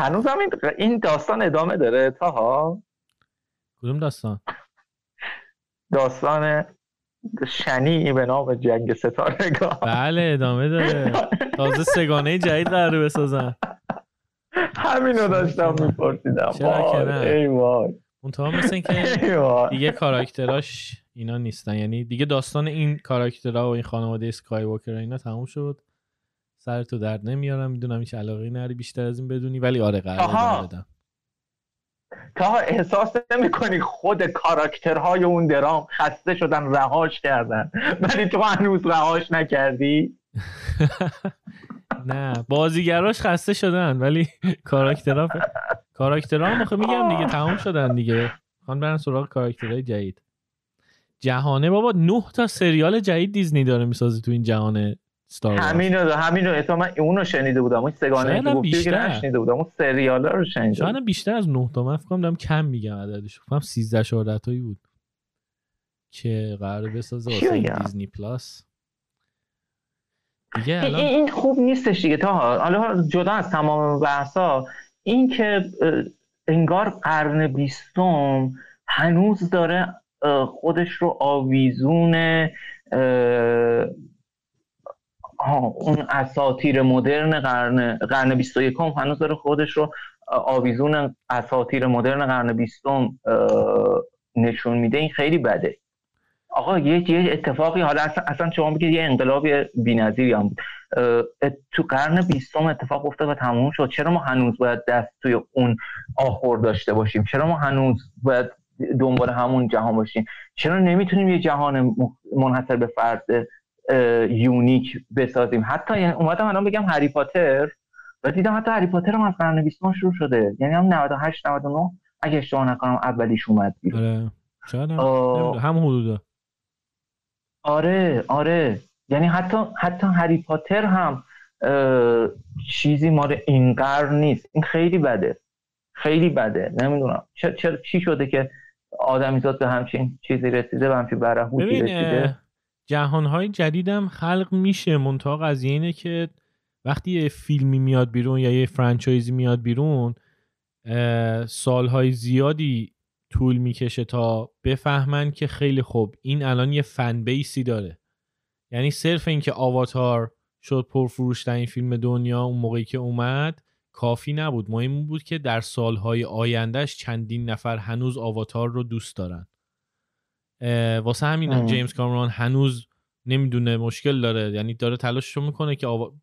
هنوز هم این داستان ادامه داره تاها؟ کدوم داستان؟ داستان شنی به نام جنگ ستارگان. بله ادامه داره. تازه سگانه جدید قراره بسازن. همینو داشتم میپرسیدم. ای وای. منتها مثل اینکه دیگه کاراکتراش اینا نیستن. یعنی دیگه داستان این کاراکترها و این خانواده اسکای واکر اینا تموم شد. سر تو درد نمیارم می‌دونم هیچ علاقه نری بیشتر از این بدونی ولی آره قرار بدم. تا احساس نمی کنی خود کاراکترهای اون درام خسته شدن رهاش کردن ولی تو هنوز رهاش نکردی؟ نه بازیگراش خسته شدن ولی کاراکترها کاراکترها میگم دیگه تموم شدن دیگه. خان برن سراغ کاراکترهای جدید. جهانه بابا نه تا سریال جدید دیزنی داره می‌سازه تو این جهان ستار همین رو همین رو اتفاقا من اونو شنیده بودم. اون سگانه که گفتی که نشنیده بودم. اون سریال رو شنیده شاید بیشتر از 9 تا. من فکر کنم کم میگم عددش. فکر 13 14 تایی بود که قرار بسازه واسه دیزنی پلاس. دیگه الان... این خوب نیستش دیگه. تا حالا جدا از تمام بحثا این که انگار قرن بیستم هنوز داره خودش رو آویزون اون اساتیر مدرن قرن قرن 21 هنوز داره خودش رو آویزون اساتیر مدرن قرن 20 نشون میده. این خیلی بده. آقا یه یه اتفاقی حالا اصلا, اصلا شما بگید یه انقلاب بی‌نظیری هم بود. تو قرن 20 اتفاق افتاد و تموم شد. چرا ما هنوز باید دست توی اون آخر داشته باشیم؟ چرا ما هنوز باید دنبال همون جهان باشیم؟ چرا نمی‌تونیم یه جهان منحصر به فرد یونیک بسازیم. حتی یعنی اومدم الان بگم هری پاتر و دیدم حتی هری پاتر هم از قرن 20 شروع شده. یعنی هم 98 99 اگه اشتباه نکنم اولیش اومد بیرون. آره. شاید هم, هم حدودا. آره آره. یعنی حتی حتی هری پاتر هم چیزی مال این قرن نیست. این خیلی بده. خیلی بده. نمی‌دونم. چه چی شده که آدمیزاد به همچین چیزی رسیده به همچین برهوتی رسیده؟ جهانهای جدیدم خلق میشه. منتها قضیه اینه که وقتی یه فیلمی میاد بیرون یا یه فرانچایزی میاد بیرون سالهای زیادی طول می‌کشه تا بفهمن که خیلی خوب این الان یه فن بیسی داره. یعنی صرف اینکه آواتار شد پرفروش این فیلم دنیا اون موقعی که اومد کافی نبود. مهم بود که در سالهای آیندهش چندین نفر هنوز آواتار رو دوست دارن. واسه همین جیمز کامرون هنوز نمی‌دونه مشکل داره. یعنی داره تلاشش رو می‌کنه که آوا...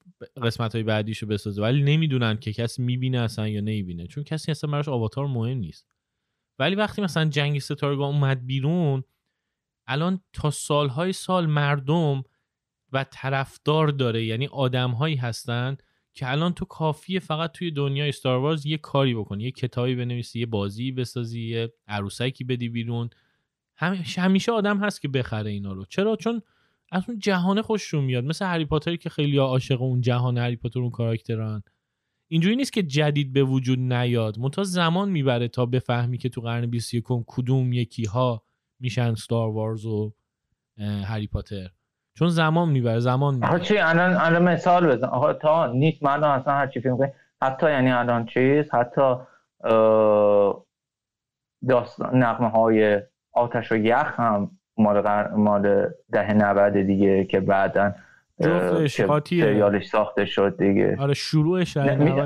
قسمت های بعدیشو بسازه. ولی نمی‌دونن که کسی می‌بینه اصلا یا نمی‌بینه. چون کسی اصلا براش آواتار مهم نیست. ولی وقتی مثلا جنگ ستارگان اومد بیرون الان تا سالهای سال مردم و طرفدار داره. یعنی آدمهایی هستن که الان تو کافیه فقط توی دنیای ستار یه کاری بکنی یه کتابی بنویسی یه بازی بسازی یه عروسکی بدی بیرون. همیشه آدم هست که بخره اینا رو. چرا؟ چون از اون جهان خوششون میاد. مثل هری پاتری که خیلی عاشق اون جهان هری پاتر اون کاراکتران اینجوری نیست که جدید به وجود نیاد. منتها زمان می‌بره تا بفهمی که تو قرن 21 کدوم یکی ها میشن ستار وارز و هری پاتر. چون زمان می‌بره زمان می‌بره. چی؟ الان الان مثال بزن. آقا تا نیست من اصلا هر چی فیلم حتی یعنی الان چیز حتی داستان نقمه های آتش و یخ هم مال غر... مال ده 90 دیگه که بعدا سریالش ساخته شد دیگه. آره شروعش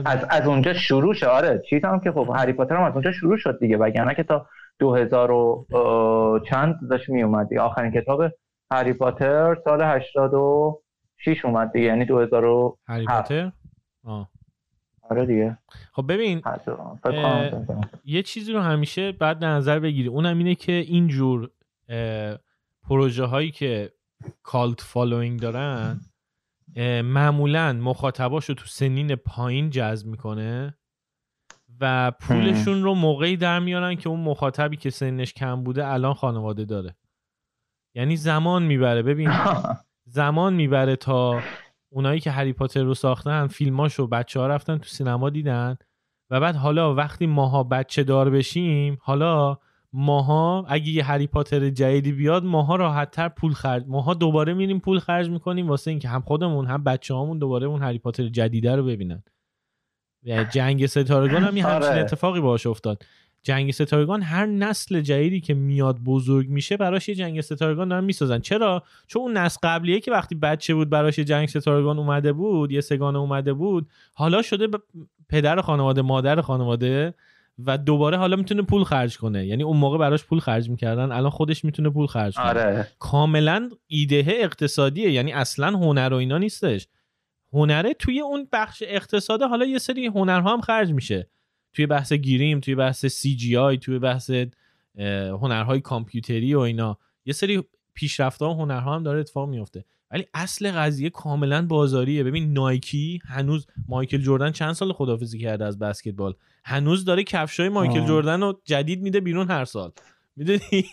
از از اونجا شروع شد آره چیز هم که خب هری پاتر هم از اونجا شروع شد دیگه. وگرنه که تا 2000 و چند داشت می اومد دیگه. آخرین کتاب هری پاتر سال 86 اومد دیگه. یعنی 2000 هری پاتر؟ آه. آره دیگه. خب ببین یه چیزی رو همیشه باید در نظر بگیری. اونم اینه که اینجور پروژه هایی که cult following دارن معمولا مخاطباش رو تو سنین پایین جذب می‌کنه و پولشون رو موقعی در میارن که اون مخاطبی که سنش کم بوده الان خانواده داره. یعنی زمان می‌بره. ببین زمان می‌بره تا اونایی که هری پاتر رو ساختن فیلماشو بچه ها رفتن تو سینما دیدن و بعد حالا وقتی ماها بچه دار بشیم حالا ماها اگه یه هری پاتر جدیدی بیاد ماها راحتتر پول خرج ماها دوباره میریم پول خرج می‌کنیم واسه اینکه هم خودمون هم بچه هامون دوباره اون هری پاتر جدیده رو ببینن جنگ ستارگان هم یه همچین آره. اتفاقی باش افتاد جنگ ستارگان هر نسل جدیدی که میاد بزرگ میشه براش یه جنگ ستارگان دارن می‌سازن. چرا؟ چون اون نسل قبلیه که وقتی بچه بود براش یه جنگ ستارگان اومده بود یه سگانه اومده بود حالا شده ب- پدر خانواده مادر خانواده و دوباره حالا می‌تونه پول خرج کنه. یعنی اون موقع براش پول خرج می‌کردن الان خودش می‌تونه پول خرج کنه. آره. کاملا ایده اقتصادیه. یعنی اصلا هنر و اینا نیستش. هنره توی اون بخش اقتصاده حالا یه سری هنرها هم خرج میشه. توی بحث گیریم توی بحث سی جی آی توی بحث هنرهای کامپیوتری و اینا. یه سری پیشرفت و هنرها هم داره اتفاق میفته ولی اصل قضیه کاملا بازاریه. ببین نایکی هنوز مایکل جردن چند سال خدافزی کرده از بسکتبال؟ هنوز داره کفشای مایکل آه. جردن رو جدید میده بیرون هر سال. می‌دونی؟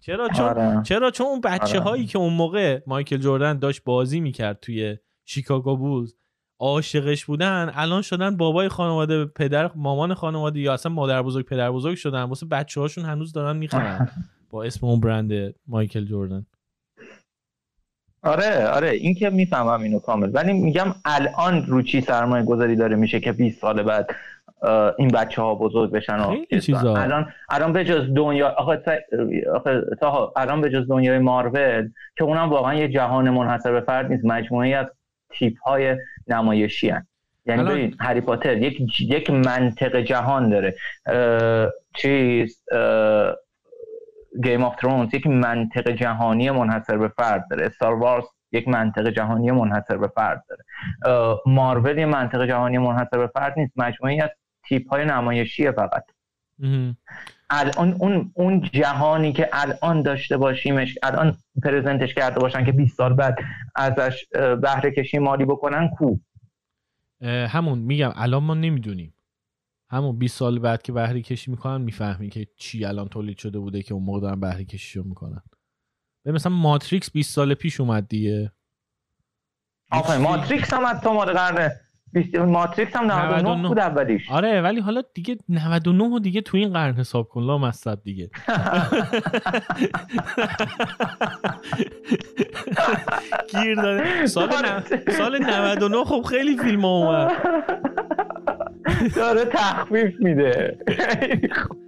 چرا چون آره. چرا؟ چون اون بچه هایی آره. که اون موقع مایکل جردن داشت بازی می‌کرد توی شیکاگو بولز عاشقش بودن الان شدن بابای خانواده پدر مامان خانواده یا اصلا مادر بزرگ پدر بزرگ شدن. واسه بچه هاشون هنوز دارن می‌خرن با اسم اون برند مایکل جردن آره آره این که می‌فهمم اینو کامل. ولی میگم الان رو چی سرمایه گذاری داره میشه که 20 سال بعد این بچه ها بزرگ بشن و. الان الان به جز دنیا آخه تا الان به جز دنیای مارول که اونم واقعا یه جهان منحصر به فرد نیست. مجموعه‌ای از تیپ های نمایشی‌ان. یعنی ببین هری پاتر یک یک منطق جهان داره اه، چیز Game of Thrones یک منطق جهانی منحصر به فرد داره Star Wars یک منطق جهانی منحصر به فرد داره اه، مارول یه منطق جهانی منحصر به فرد نیست مجموعه‌ای از تیپ های نمایشی فقط. الان اون اون جهانی که الان داشته باشیمش الان پرزنتش کرده باشن که 20 سال بعد ازش بهره کشی مالی بکنن کو؟ همون میگم الان ما نمی‌دونیم. همون 20 سال بعد که بهره کشی می‌کنن می‌فهمی که چی الان تولید شده بوده که اون موقع دارن بهره کشی رو می‌کنن. به مثلا ماتریکس 20 سال پیش اومد دیگه. آفرین ماتریکس هم از تو مال قرن 20 ماتریکس هم 99 99 بود اولیش. آره ولی حالا دیگه 99 و دیگه تو این قرن حساب کن لا مصب دیگه. گیر داده. سال, ن- سال 99 خب خیلی فیلم ها اومد. داره تخفیف میده.